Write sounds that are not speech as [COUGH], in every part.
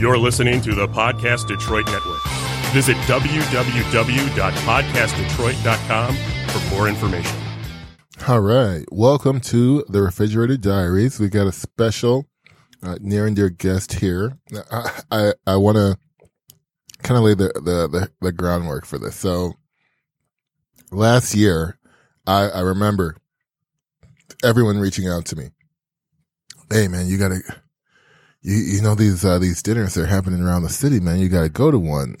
You're listening to the Podcast Detroit Network. Visit www.podcastdetroit.com for more information. All right. Welcome to the Refrigerator Diaries. We got a special uh, near and dear guest here. I, I, I want to kind of lay the, the, the, the groundwork for this. So last year, I, I remember everyone reaching out to me. Hey man, you gotta, you, you know, these, uh, these dinners are happening around the city, man. You gotta go to one.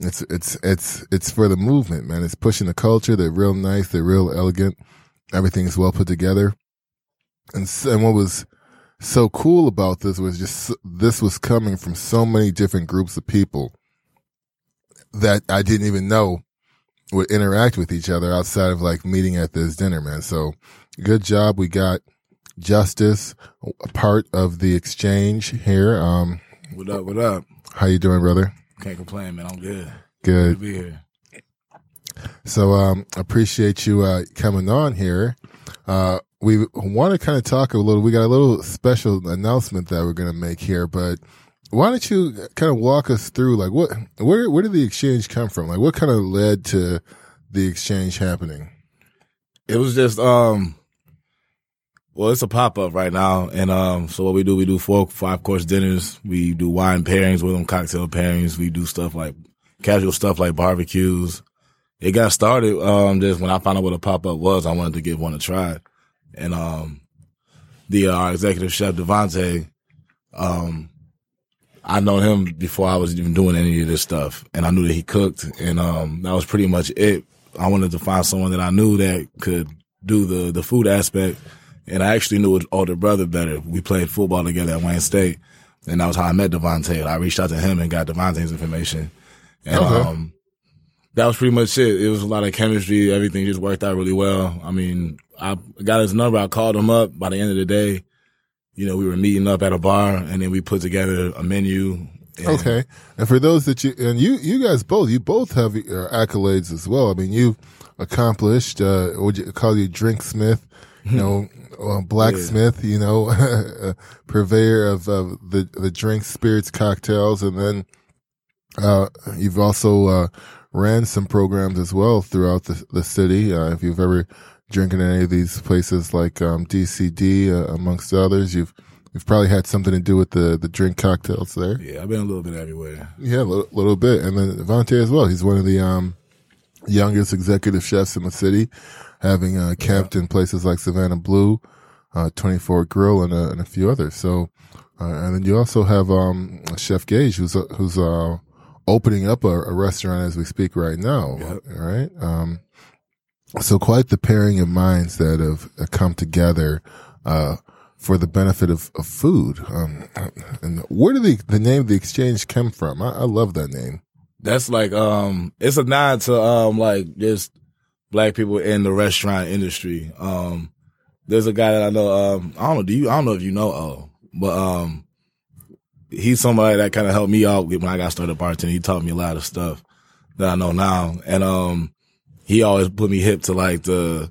It's, it's, it's, it's for the movement, man. It's pushing the culture. They're real nice. They're real elegant. Everything's well put together. And, and what was so cool about this was just, this was coming from so many different groups of people that I didn't even know would interact with each other outside of like meeting at this dinner, man. So good job. We got Justice, a part of the exchange here. Um, what up? What up? How you doing, brother? Can't complain, man. I'm good. Good. good to be here. So, um, appreciate you, uh, coming on here. Uh, we want to kind of talk a little, we got a little special announcement that we're going to make here, but why don't you kind of walk us through like what, where, where did the exchange come from? Like what kind of led to the exchange happening? It was just, um, well, it's a pop up right now, and um, so what we do, we do four, five course dinners. We do wine pairings with them, cocktail pairings. We do stuff like casual stuff like barbecues. It got started um just when I found out what a pop up was. I wanted to give one a try, and um, the uh, our executive chef Devontae, um, I known him before I was even doing any of this stuff, and I knew that he cooked, and um, that was pretty much it. I wanted to find someone that I knew that could do the the food aspect and I actually knew his older brother better. We played football together at Wayne State. And that was how I met Devontae. I reached out to him and got Devontae's information. And, okay. um, that was pretty much it. It was a lot of chemistry. Everything just worked out really well. I mean, I got his number. I called him up by the end of the day. You know, we were meeting up at a bar and then we put together a menu. And okay. And for those that you, and you, you guys both, you both have accolades as well. I mean, you've accomplished, uh, would you call you Drink Smith? You know, uh, blacksmith, yeah. you know, [LAUGHS] purveyor of, of the the drinks, spirits, cocktails, and then uh, you've also uh, ran some programs as well throughout the the city. Uh, if you've ever drinking in any of these places like um, DCD, uh, amongst others, you've you've probably had something to do with the the drink cocktails there. Yeah, I've been a little bit everywhere. Yeah, a little, little bit, and then Devontae as well. He's one of the um, youngest executive chefs in the city having uh, camped in places like Savannah Blue, uh, 24 Grill, and, uh, and a few others. So, uh, and then you also have um, Chef Gage, who's uh, who's uh, opening up a, a, restaurant as we speak right now. Yep. Right. Um, so quite the pairing of minds that have come together for the benefit of, of food. Um, and where did the, the name of the exchange come from? I, I love that name. That's like um, it's a nod to um, like just black people in the restaurant industry. Um, there's a guy that I know. Um, I don't know. Do you? I don't know if you know. Oh, but um, he's somebody that kind of helped me out when I got started bartending. He taught me a lot of stuff that I know now, and um, he always put me hip to like the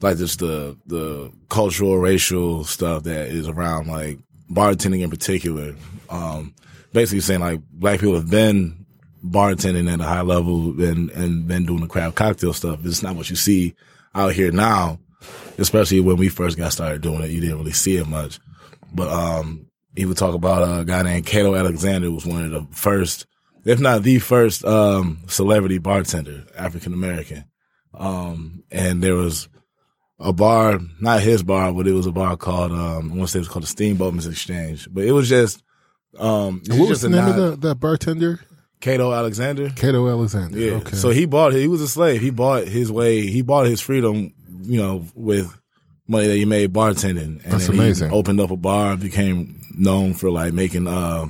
like just the the cultural racial stuff that is around like bartending in particular. Um, basically saying like black people have been bartending at a high level and, and been doing the craft cocktail stuff. It's not what you see out here now, especially when we first got started doing it. You didn't really see it much. But, um, he would talk about a guy named Cato Alexander who was one of the first, if not the first, um, celebrity bartender, African American. Um, and there was a bar, not his bar, but it was a bar called, um, I want to say it was called the Steamboatman's Exchange, but it was just, um, what was the name of the, that bartender? Cato Alexander. Cato Alexander. Yeah. Okay. So he bought. He was a slave. He bought his way. He bought his freedom. You know, with money that he made bartending. And That's amazing. opened up a bar. Became known for like making. Uh,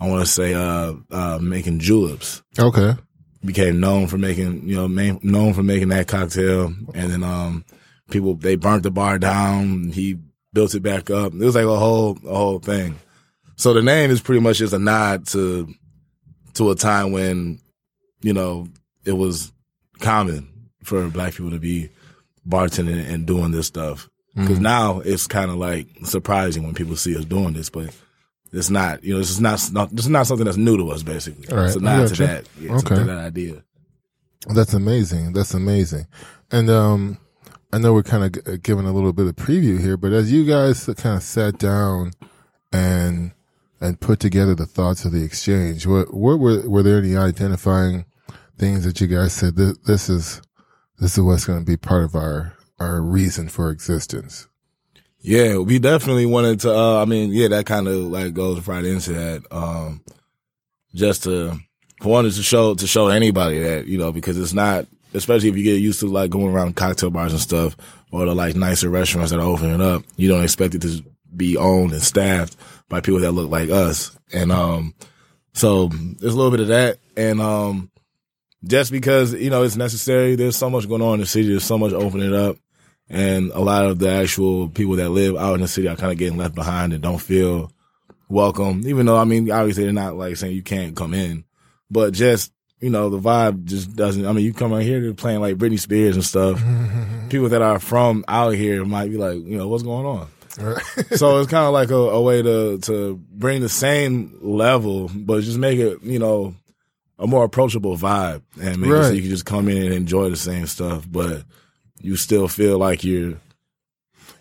I want to say uh, uh, making juleps. Okay. Became known for making. You know, main, known for making that cocktail. And then um, people they burnt the bar down. He built it back up. It was like a whole a whole thing. So the name is pretty much just a nod to to a time when, you know, it was common for black people to be bartending and doing this stuff. Because mm-hmm. now it's kind of like surprising when people see us doing this, but it's not, you know, this is not, not this is not something that's new to us, basically. All right, It's a nod to that. Yeah, Okay. to that idea. That's amazing. That's amazing. And um, I know we're kind of giving a little bit of preview here, but as you guys kind of sat down and and put together the thoughts of the exchange, what what were were there any identifying things that you guys said this, this is this is what's going to be part of our our reason for existence? Yeah, we definitely wanted to. Uh, I mean, yeah, that kind of like goes right into that. Um, just to wanted to show to show anybody that you know because it's not, especially if you get used to like going around cocktail bars and stuff or the like nicer restaurants that are opening up. You don't expect it to be owned and staffed by people that look like us, and um, so there's a little bit of that, and um, just because you know it's necessary. There's so much going on in the city. There's so much opening up and a lot of the actual people that live out in the city are kind of getting left behind and don't feel welcome. Even though I mean, obviously they're not like saying you can't come in, but just you know the vibe just doesn't. I mean, you come out here they're playing like Britney Spears and stuff. [LAUGHS] people that are from out here might be like, you know, what's going on. So it's kind of like a, a way to to bring the same level, but just make it you know a more approachable vibe and make it so you can just come in and enjoy the same stuff, but you still feel like you're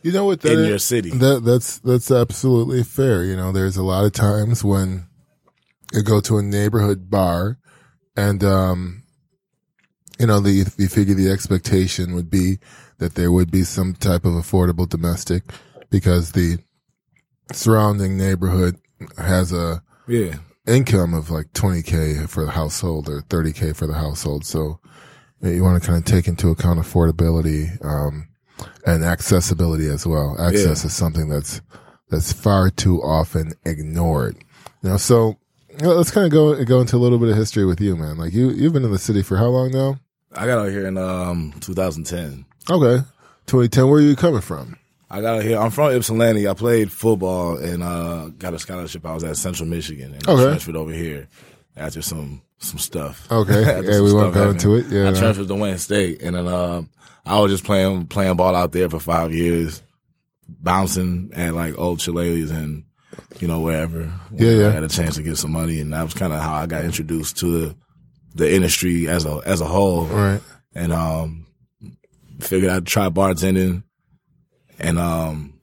You know what? That in is- your city. That that's that's absolutely fair. You know, there's a lot of times when you go to a neighborhood bar, and um, you know, the you figure the expectation would be that there would be some type of affordable domestic because the surrounding neighborhood has a yeah, income of like 20k for the household or 30k for the household. So you, want to kind of take into account affordability um, and accessibility as well. Access is something that's that's far too often ignored. You know, so you know, let's kind of go go into a little bit of history with you, man. Like you you've been in the city for how long now? I got out here in um 2010. Okay, 2010. Where are you coming from? I got here. I'm from Ypsilanti. I played football and uh got a scholarship. I was at Central Michigan and I Okay. transferred over here after some some stuff. Okay, [LAUGHS] yeah, we won't go into it. Yeah, I transferred to Wayne State, and then um, I was just playing playing ball out there for five years, bouncing at like old Chili's and you know wherever. Yeah, yeah. I had a chance to get some money, and that was kind of how I got introduced to the the industry as a as a whole, right. and um, figured I'd try bartending, and um,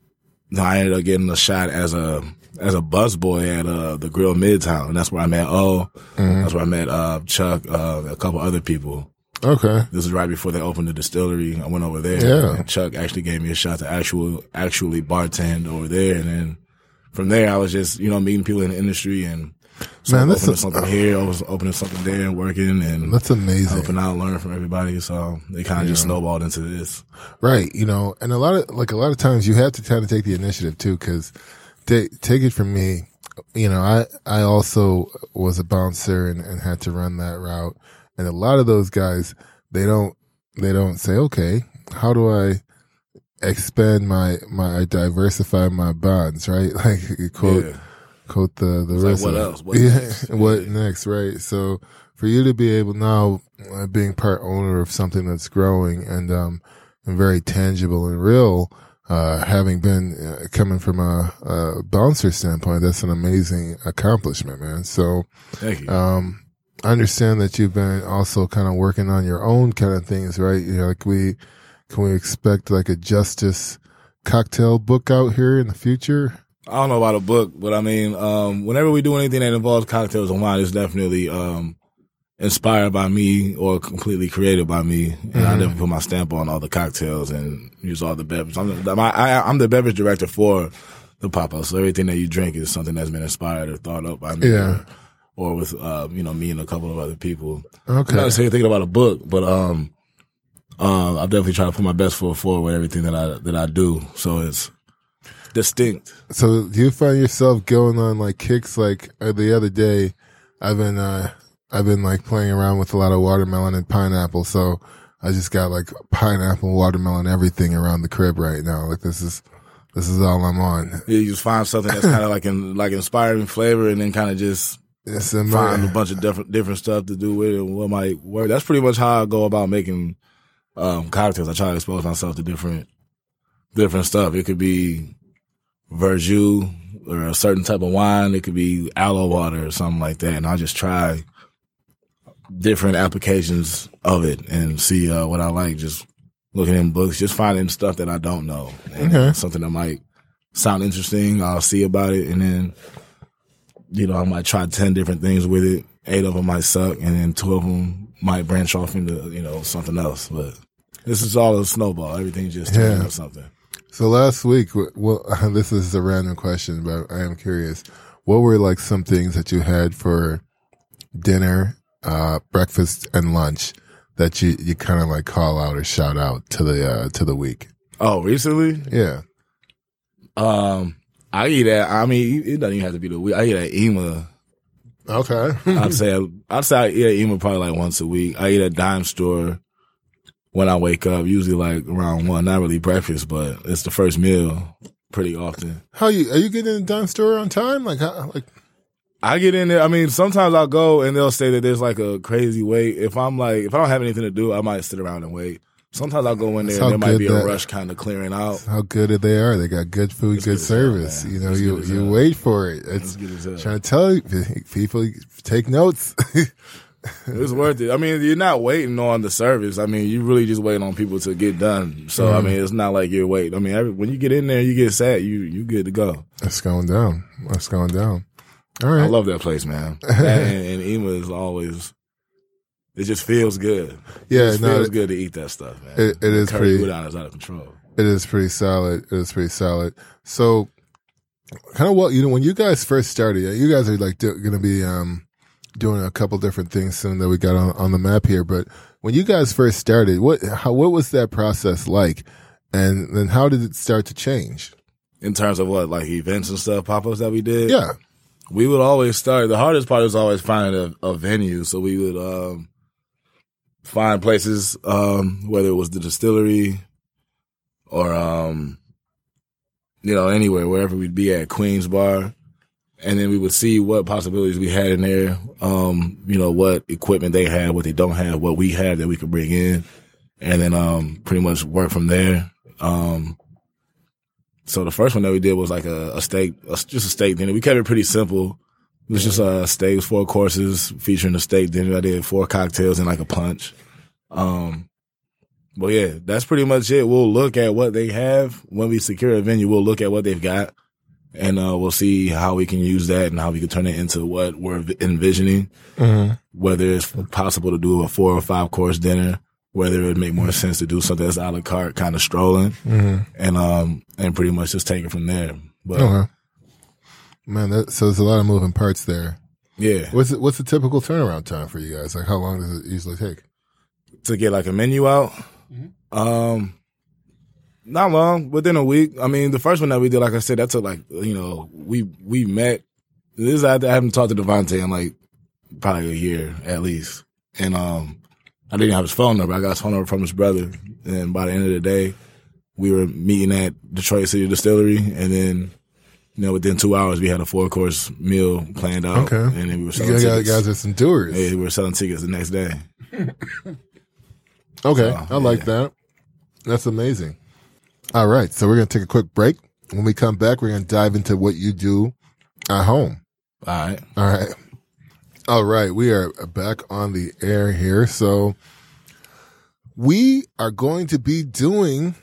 I ended up getting a shot as a as a busboy at uh the Grill Midtown, and that's where I met O. Mm-hmm. That's where I met uh Chuck, uh, a couple other people. Okay. This is right before they opened the distillery. I went over there. Yeah. And Chuck actually gave me a shot to actual actually bartend over there, and then from there I was just you know meeting people in the industry and so Man, that's opening a- something here, I opening something there, and working and That's amazing. helping out, learning from everybody. So they kind of just snowballed into this. Right. You know, and a lot of, like a lot of times you have to kind of take the initiative too, cause take, take it from me, you know, I, I also was a bouncer and, and had to run that route. And a lot of those guys, they don't, they don't say, okay, how do I expand my, my, diversify my bonds, right? [LAUGHS] Like quote, Yeah. Quote the the like, rest what of it. else? What [LAUGHS] yeah, next? what Yeah. next? Right. So for you to be able now uh, being part owner of something that's growing and um and very tangible and real, uh, having been uh, coming from a, a bouncer standpoint, that's an amazing accomplishment, man. So um, I understand that you've been also kind of working on your own kind of things, right? You know, like we can we expect like a justice cocktail book out here in the future? I don't know about a book, but I mean, um, whenever we do anything that involves cocktails and wine, it's definitely um, inspired by me or completely created by me. And I definitely put my stamp on all the cocktails and use all the beverages. I'm the, my, I, I'm the beverage director for the pop up, so everything that you drink is something that's been inspired or thought up by me. Yeah. Or, or with uh, you know me and a couple of other people. Okay. I'm not necessarily thinking about a book, but um, um, I'm definitely trying to put my best foot forward with everything that I that I do. So it's distinct. So do you find yourself going on like kicks like uh, the other day? I've been uh I've been like playing around with a lot of watermelon and pineapple, so I just got like pineapple, watermelon, everything around the crib right now. Like this is this is all I'm on. Yeah, You just find something that's kind of like in like inspiring flavor, and then kind of just It's find a a bunch of different different stuff to do with it. What might work? That's pretty much how I go about making um, cocktails. I try to expose myself to different different stuff. It could be verjus, or a certain type of wine. It could be aloe water or something like that. And I'll just try different applications of it and see uh, what I like. Just looking in books, just finding stuff that I don't know. And Okay. Something that might sound interesting. I'll see about it. And then, you know, I might try 10 different things with it. Eight of them might suck. And then two of them might branch off into, you know, something else. But this is all a snowball. Everything just turns Yeah. into something. So last week, well, [LAUGHS] this is a random question, but I am curious. What were like some things that you had for dinner, uh, breakfast, and lunch that you you kind of like call out or shout out to the uh, to the week? Oh, recently? Yeah. Um, I eat at. I mean, it doesn't even have to be the week. I eat at Ima. Okay. I'd [LAUGHS] say I'd say I eat at Ima probably like once a week. I eat at Dime Store when I wake up, usually like around one. Not really breakfast, but it's the first meal pretty often. How you are you getting in the dime store on time? Like how, like I get in there. I mean, sometimes I'll go and they'll say that there's like a crazy wait. If I'm like, if I don't have anything to do, I might sit around and wait. Sometimes I'll go in there and there might be a rush kind of clearing out. how good they are. They got good food, good good hell, service. you know, you you hell. wait for it. It's It's good as hell. trying to tell [LAUGHS] people take notes. [LAUGHS] [LAUGHS] It's worth it. I mean, you're not waiting on the service. I mean, you really just waiting on people to get done. So I mean, it's not like you're waiting. I mean, every, when you get in there, you get sat, you you good to go. It's going down. It's going down. All right. I love that place, man. And, and Ima is always. It just feels good. It Yeah, just no, feels it- good to eat that stuff, man. it- it is Curry pretty- udon is out of control. It is pretty solid. It is pretty solid. So, kind of what you know when you guys first started, you guys are like going to be um, doing a couple different things soon that we got on, on the map here. But when you guys first started, what how what was that process like, and then how did it start to change? In terms of what, like events and stuff, pop ups that we did. Yeah, we would always start. The hardest part is always finding a, a venue. So we would um, find places, um, whether it was the distillery or um, you know anywhere, wherever we'd be at Queens Bar, and then we would see what possibilities we had in there. Um, you know what equipment they had, what they don't have, what we have that we could bring in, and then um, pretty much work from there. Um, so the first one that we did was like a, a steak, a, just a steak dinner. We kept it pretty simple. It was just a steak, four courses featuring a steak dinner. I did four cocktails and like a punch. Um, but yeah, that's pretty much it. We'll look at what they have when we secure a venue. We'll look at what they've got, and uh, we'll see how we can use that and how we can turn it into what we're envisioning. Whether it's possible to do a four or five course dinner, whether it would make more sense to do something that's a la carte, kind of strolling, and um, and pretty much just take it from there. But okay. Man, that, so there's a lot of moving parts there. yeah, What's it, what's the typical turnaround time for you guys? Like, how long does it usually take? to get like a menu out. Um, not long, within a week. I mean, the first one that we did, like I said, that took like you know we we met. This is, I haven't talked to Devontae in like probably a year at least, and um, I didn't have his phone number. I got his phone number from his brother, and by the end of the day, we were meeting at Detroit City Distillery, and then. You know, within two hours, we had a four course meal planned out, Okay. and then we were You selling guys, tickets. guys are some doers. Yeah, we were selling tickets the next day. [LAUGHS] Okay, So, I like that. That's amazing. All right, so we're gonna take a quick break. When we come back, we're gonna dive into what you do at home. All right. All right, all right. We are back on the air here, so we are going to be doing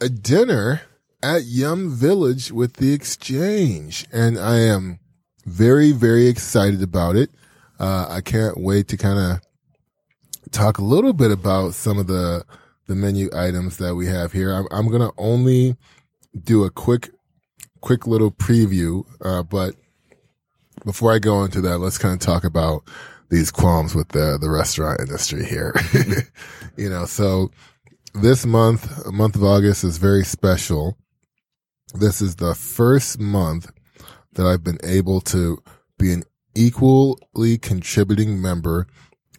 a dinner at Yum Village with the Exchange, and I am very, very excited about it. Uh, I can't wait to kind of talk a little bit about some of the the menu items that we have here. I'm, I'm gonna only do a quick quick little preview, uh, but before I go into that, let's kind of talk about these qualms with the the restaurant industry here. [LAUGHS] you know, so this month, month of August, is very special. This is the first month that I've been able to be an equally contributing member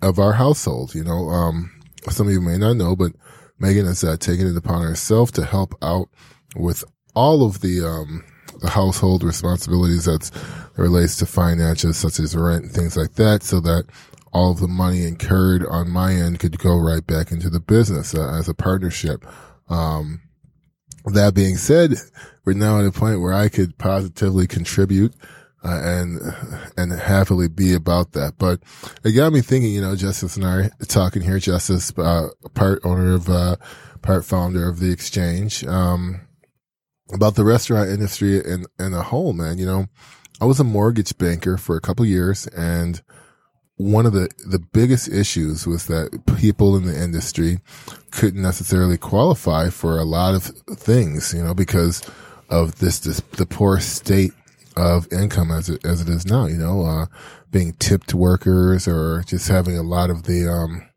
of our household. You know, um, some of you may not know, but Megan has uh, taken it upon herself to help out with all of the um, the household responsibilities that relates to finances, such as rent and things like that, so that all of the money incurred on my end could go right back into the business uh, as a partnership. Um, that being said, we're now at a point where I could positively contribute uh, and and happily be about that. But it got me thinking. You know, Justice and I talking here. Justice, uh, part owner of, uh, part founder of the Exchange, um, about the restaurant industry in in a whole. Man, you know, I was a mortgage banker for a couple years, and one of the the biggest issues was that people in the industry couldn't necessarily qualify for a lot of things. You know, because of this, this the poor state of income as it, as it is now, you know, uh, being tipped workers or just having a lot of the, um,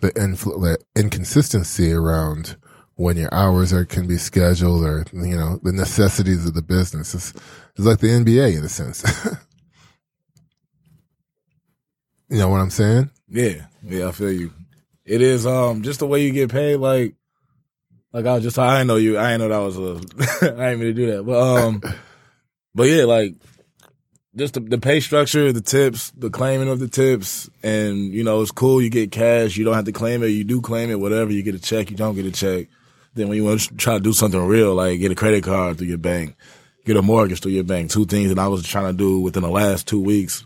the, infl- inconsistency around when your hours are, can be scheduled or, you know, the necessities of the business. It's, it's like the NBA in a sense. [LAUGHS] you know what I'm saying? Yeah. Yeah. I feel you. It is, um, just the way you get paid. Like, like I was just, I didn't know you, I didn't know that was a, [LAUGHS] I didn't mean to do that, but, um, but yeah, like just the, the pay structure, the tips, the claiming of the tips, and you know, it's cool. You get cash. You don't have to claim it. You do claim it, whatever. You get a check. You don't get a check. Then when you want to try to do something real, like get a credit card through your bank, get a mortgage through your bank, two things that I was trying to do within the last two weeks.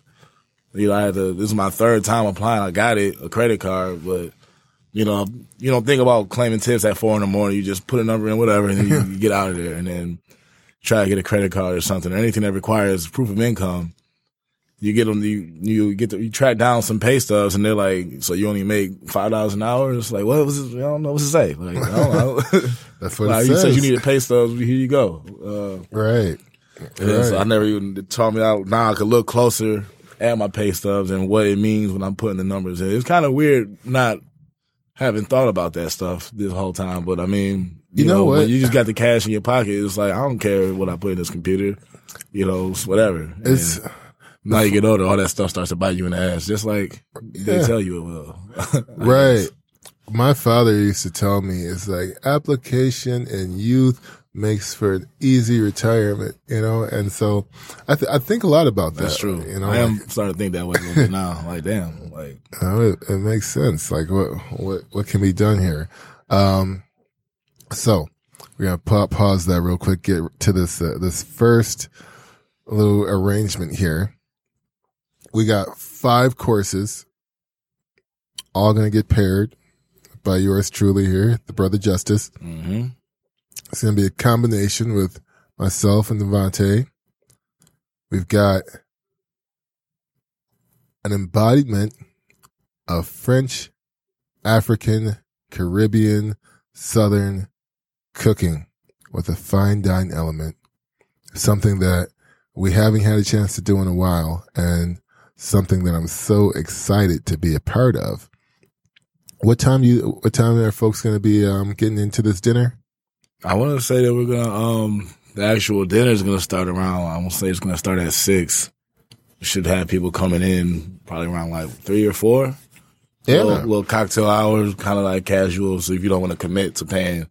You know, I had to, this is my third time applying. I got it, a credit card, but you know, you don't think about claiming tips at four in the morning. You just put a number in, whatever, and you, you get out of there. And then try to get a credit card or something, or anything that requires proof of income, you get them, you, you get to, you track down some pay stubs and they're like, so you only make $5 an hour? It's like, what was it? I don't know what to say. Like, I don't know. [LAUGHS] That's what [LAUGHS] like, it you says. said you needed pay stubs. Here you go. Uh, right. yeah, so Right. I never even it taught me out. Now I could look closer at my pay stubs and what it means when I'm putting the numbers in. It's kind of weird not having thought about that stuff this whole time. But I mean, you, You know what? when you just got the cash in your pocket. It's like I don't care what I put in this computer. You know, it's whatever. It's, And now you get older, all that stuff starts to bite you in the ass, just like they Yeah. tell you it will. [LAUGHS] Right. My father used to tell me it's like application in youth makes for an easy retirement, you know? And so I, th- I think a lot about that. That's true. You know, I am like, starting to think that way a little bit [LAUGHS] now. Like, damn, like you know, it, it makes sense. Like what, what, what can be done here? Um, so we're going to pa- pause that real quick, get to this, uh, this first little arrangement here. We got five courses, all going to get paired by yours truly here, the brother Justice. hmm It's going to be a combination with myself and Devontae. We've got an embodiment of French, African, Caribbean, Southern cooking with a fine dine element. Something that we haven't had a chance to do in a while and something that I'm so excited to be a part of. What time you, what time are folks going to be, um, getting into this dinner? I want to say that we're gonna um the actual dinner is gonna start around. I want to say it's gonna start at six. We should have people coming in probably around like three or four. Yeah. little, little cocktail hours, kind of like casual. So if you don't want to commit to paying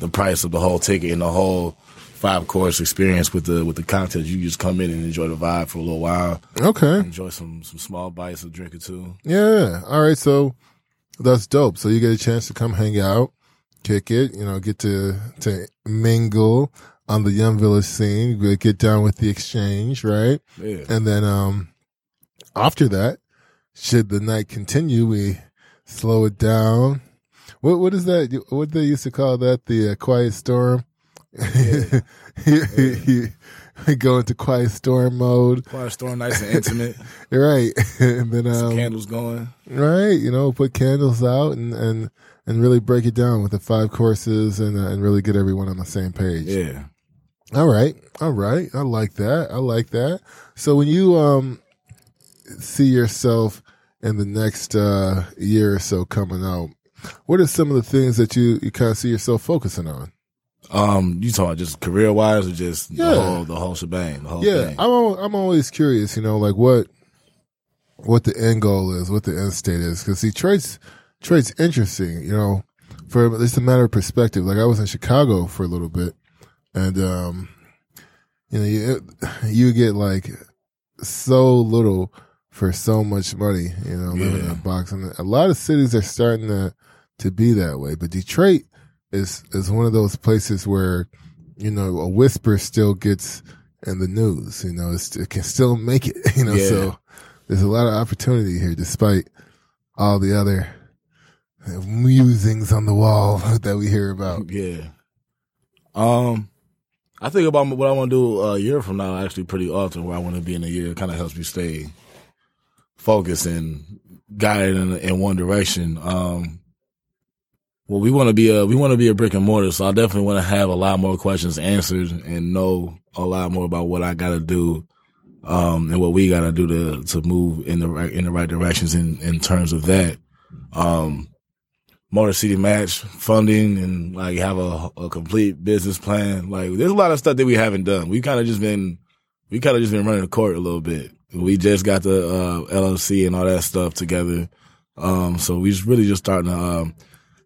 the price of the whole ticket and the whole five course experience with the with the cocktails, you just come in and enjoy the vibe for a little while. Okay. Enjoy some some small bites, a drink or two. Yeah. All right. So that's dope. So you get a chance to come hang out, kick it, you know, get to, to mingle on the Yum Village scene, get- get down with the exchange, right? Yeah. And then, um, after that, should the night continue, we slow it down. What, what is that? What they used to call that? The uh, quiet storm? we [LAUGHS] go into quiet storm mode. Quiet storm, nice and intimate. [LAUGHS] Right. [LAUGHS] and then, um, candles going. right you know put candles out and and and really break it down with the five courses and uh, and really get everyone on the same page Yeah. all right all right i like that i like that so when you um see yourself in the next uh year or so coming out what are some of the things that you you kind of see yourself focusing on Um, you talking just career wise or just Yeah. the whole the whole shebang, the whole yeah thing? i'm al- i'm always curious you know like what what the end goal is what the end state is because see traits traits interesting you know for it's a matter of perspective like i was in chicago for a little bit and um you know you you get like so little for so much money you know living in Yeah. a box and a lot of cities are starting to to be that way but detroit is is one of those places where you know a whisper still gets in the news. You know, it's, it can still make it. [LAUGHS] You know, Yeah. so there's a lot of opportunity here, despite all the other musings on the wall [LAUGHS] that we hear about. Yeah. Um, I think about what I want to do a year from now actually pretty often. Where I want to be in a year kind of helps me stay focused and guided in, in one direction. Um, well, we want to be a we want to be a brick and mortar, so I definitely want to have a lot more questions answered and know a lot more about what I got to do, um, and what we got to do to to move in the right in the right directions in in terms of that. Um, Motor City match funding and like have a, a complete business plan. Like there's a lot of stuff that we haven't done. We kind of just been, we kind of just been running the court a little bit. We just got the uh, LLC and all that stuff together. Um, so we just really just starting to um,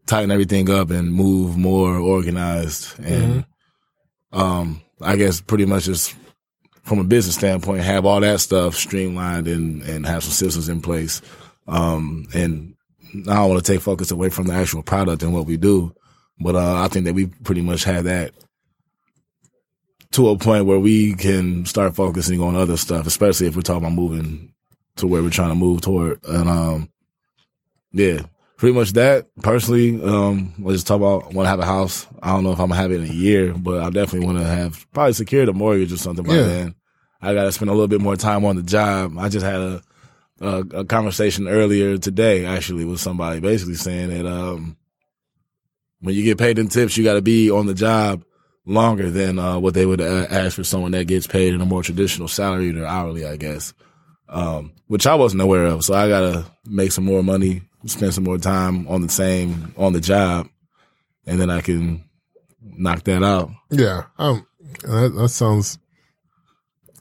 tighten everything up and move more organized and um, I guess pretty much just from a business standpoint, have all that stuff streamlined and and have some systems in place. Um, and I don't want to take focus away from the actual product and what we do, but uh, I think that we pretty much have that to a point where we can start focusing on other stuff, especially if we're talking about moving to where we're trying to move toward. And um, yeah, pretty much that. Personally, um, let's just talk about want to have a house. I don't know if I'm gonna have it in a year, but I definitely want to have probably secured a mortgage or something by Yeah. then. I got to spend a little bit more time on the job. I just had a a, a conversation earlier today, actually, with somebody basically saying that um, when you get paid in tips, you got to be on the job longer than uh, what they would uh, ask for someone that gets paid in a more traditional salary or hourly, I guess. Um, which I wasn't aware of. So I got to make some more money, spend some more time on the same on the job, and then I can knock that out. Yeah, um, that, that sounds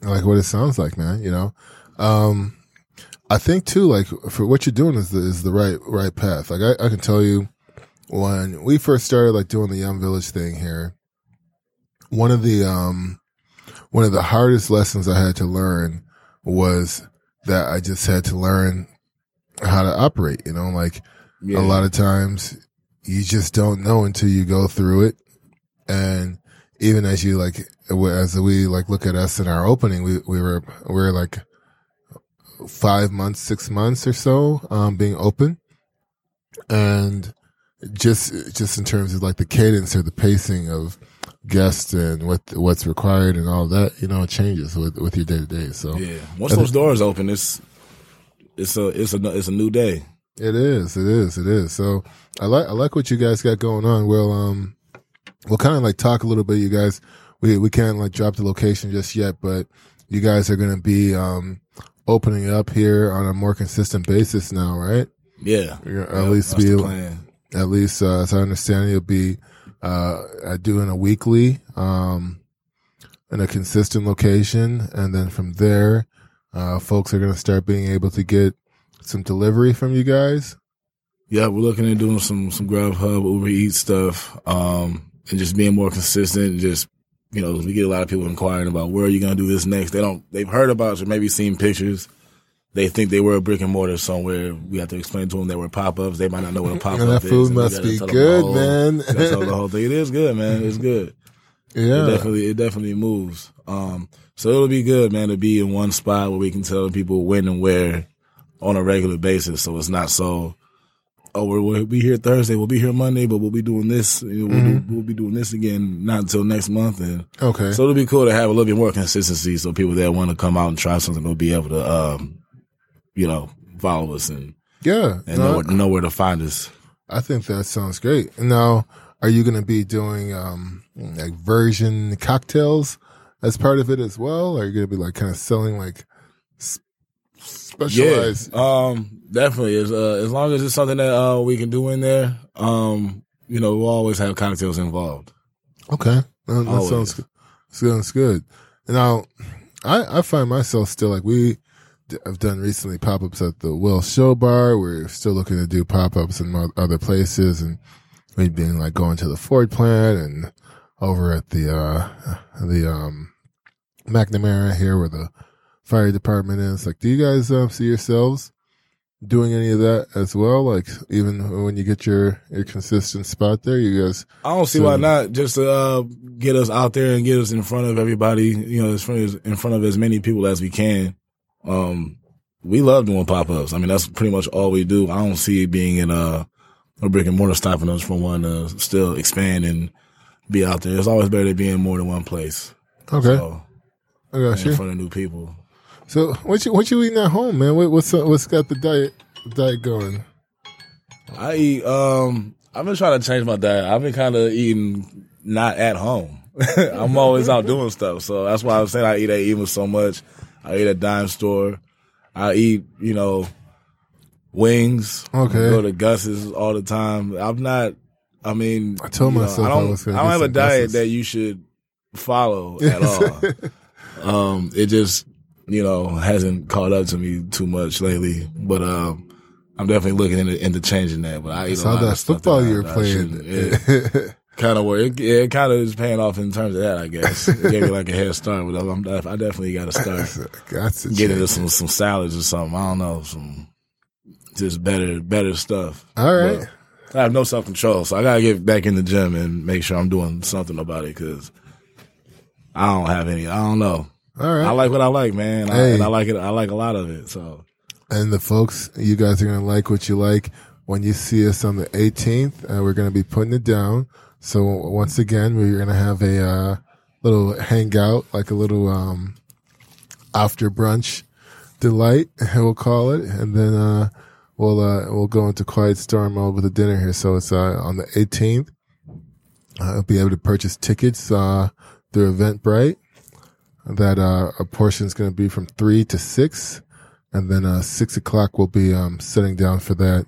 like what it sounds like, man. You know, um, I think too, like for what you're doing is the is the right right path. Like I, I can tell you, when we first started like doing the Yum Village thing here, one of the um, one of the hardest lessons I had to learn was that I just had to learn how to operate. You know, like Yeah. a lot of times you just don't know until you go through it. And even as you like, as we like look at us in our opening, we, we were, we were like five months, six months or so, um, being open. And just, just in terms of like the cadence or the pacing of guests and what, what's required and all that, you know, it changes with, with your day to day. So Yeah. Once those doors open, it's it's a it's a it's a new day. It is, it is, it is. So I like I like what you guys got going on. We'll um we'll kind of like talk a little bit, you guys. We we can't like drop the location just yet, but you guys are gonna be um opening up here on a more consistent basis now, right? Yeah. You're Yeah, at least be at least uh, as I understand, you'll be uh uh, doing a weekly um in a consistent location, and then from there, uh folks are gonna start being able to get some delivery from you guys. Yeah, we're looking at doing some some Grubhub, Uber Eats stuff, um, and just being more consistent. And just you know, we get a lot of people inquiring about where are you going to do this next. They don't. They've heard about or maybe seen pictures. They think they were a brick and mortar somewhere. We have to explain to them that we're pop ups. They might not know what a pop up is. that food must be tell them the good, whole- man. That's all the [LAUGHS] whole thing. It is good, man. It's good. It definitely, it definitely moves. Um, so it'll be good, man, to be in one spot where we can tell people when and where on a regular basis. So it's not so, oh, we're, we'll be here Thursday, we'll be here Monday, but we'll be doing this, you know, we'll, Mm-hmm. do, we'll be doing this again, not until next month. And Okay. so it'll be cool to have a little bit more consistency. So people that want to come out and try something will be able to, um, you know, follow us and, yeah. and no, know, where- know where to find us. I think that sounds great. Now, are you going to be doing um like version cocktails as part of it as well? Are you going to be like kind of selling like specialized? Yeah, um, definitely. As uh, as long as it's something that uh we can do in there, um, you know, we'll always have cocktails involved. Okay, that, that sounds good. sounds good. Now, I I find myself still like we have done recently pop ups at the Willis Show Bar. We're still looking to do pop ups in other places, and we've been like going to the Ford plant and over at the uh the um McNamara here where the fire department is. Like, do you guys um, see yourselves doing any of that as well? Like even when you get your your consistent spot there, you guys. I don't see So- why not. Just to uh, get us out there and get us in front of everybody. You know, in front of, in front of as many people as we can. Um, we love doing pop ups. I mean, that's pretty much all we do. I don't see it being in a a brick and mortar stopping us from wanting to still expand and be out there. It's always better to be in more than one place. Okay, So, I got in you. front of new people. So what you what you eating at home, man? What, what's uh, what's got the diet diet going? I eat. Um, I've been trying to change my diet. I've been kind of eating not at home. [LAUGHS] I'm always out doing stuff, so that's why I'm saying I eat at even so much. I eat at dime store. I eat, you know, wings. Okay. Go to Gus's all the time. I'm not. I mean, I told you know, myself I I don't. was I don't have a diet Gus's. that you should follow [LAUGHS] at all. um, it just, you know, hasn't caught up to me too much lately. But um, I'm definitely looking into, into changing that. But I eat a Saw lot that of stuff football that I- you were that I playing. shouldn't. Kind of where it, [LAUGHS] yeah, it kind of is paying off in terms of that. I guess it gave me like a head start. But I'm, I definitely got to [LAUGHS] start got to get change. into some some salads or something. I don't know some just better better stuff. All right. But I have no self control, so I gotta get back in the gym and make sure I'm doing something about it because I don't have any. I don't know. All right. I like what I like, man, I, Hey. and I like it. I like a lot of it. So and the folks, you guys are going to like what you like when you see us on the 18th. Uh, we're going to be putting it down. So once again, we're going to have a uh, little hangout, like a little um, after brunch delight, [LAUGHS] we'll call it, and then uh, we'll uh, we'll go into quiet storm mode with a dinner here. So it's uh, on the 18th. I'll be able to purchase tickets uh, through Eventbrite. That uh, a portion is going to be from three to six and then uh, six o'clock we'll be um, sitting down for that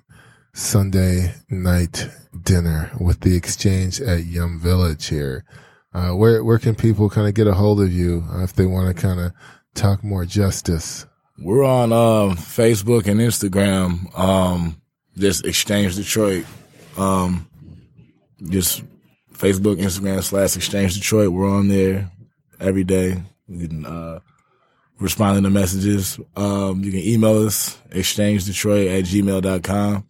Sunday night dinner with the exchange at Yum Village here. Uh, where where can people kind of get a hold of you uh, if they want to kind of talk more justice? We're on um, Facebook and Instagram. Um, just Exchange Detroit. Um, just Facebook, Instagram slash Exchange Detroit. We're on there every day. You can uh, respond to the messages. Um, you can email us exchange detroit at gmail.com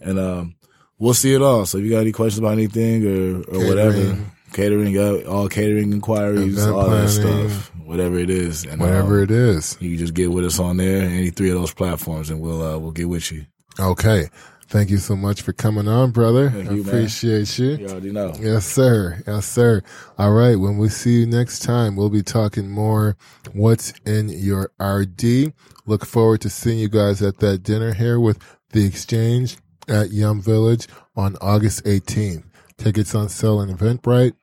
and um, we'll see it all. So if you got any questions about anything or, or whatever, Catering. Catering, uh, all catering inquiries, Event all that stuff, whatever it is. And, Whatever um, it is. you just get with us on there, any three of those platforms, and we'll uh, we'll get with you. Okay. Thank you so much for coming on, brother. Thank I you, man. appreciate you. You already know. Yes, sir. Yes, sir. All right. When we see you next time, we'll be talking more what's in your RD. Look forward to seeing you guys at that dinner here with the exchange at Yum Village on August 18th. Tickets on sale in Eventbrite,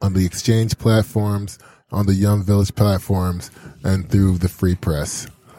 on the exchange platforms, on the Yum Village platforms, and through the free press.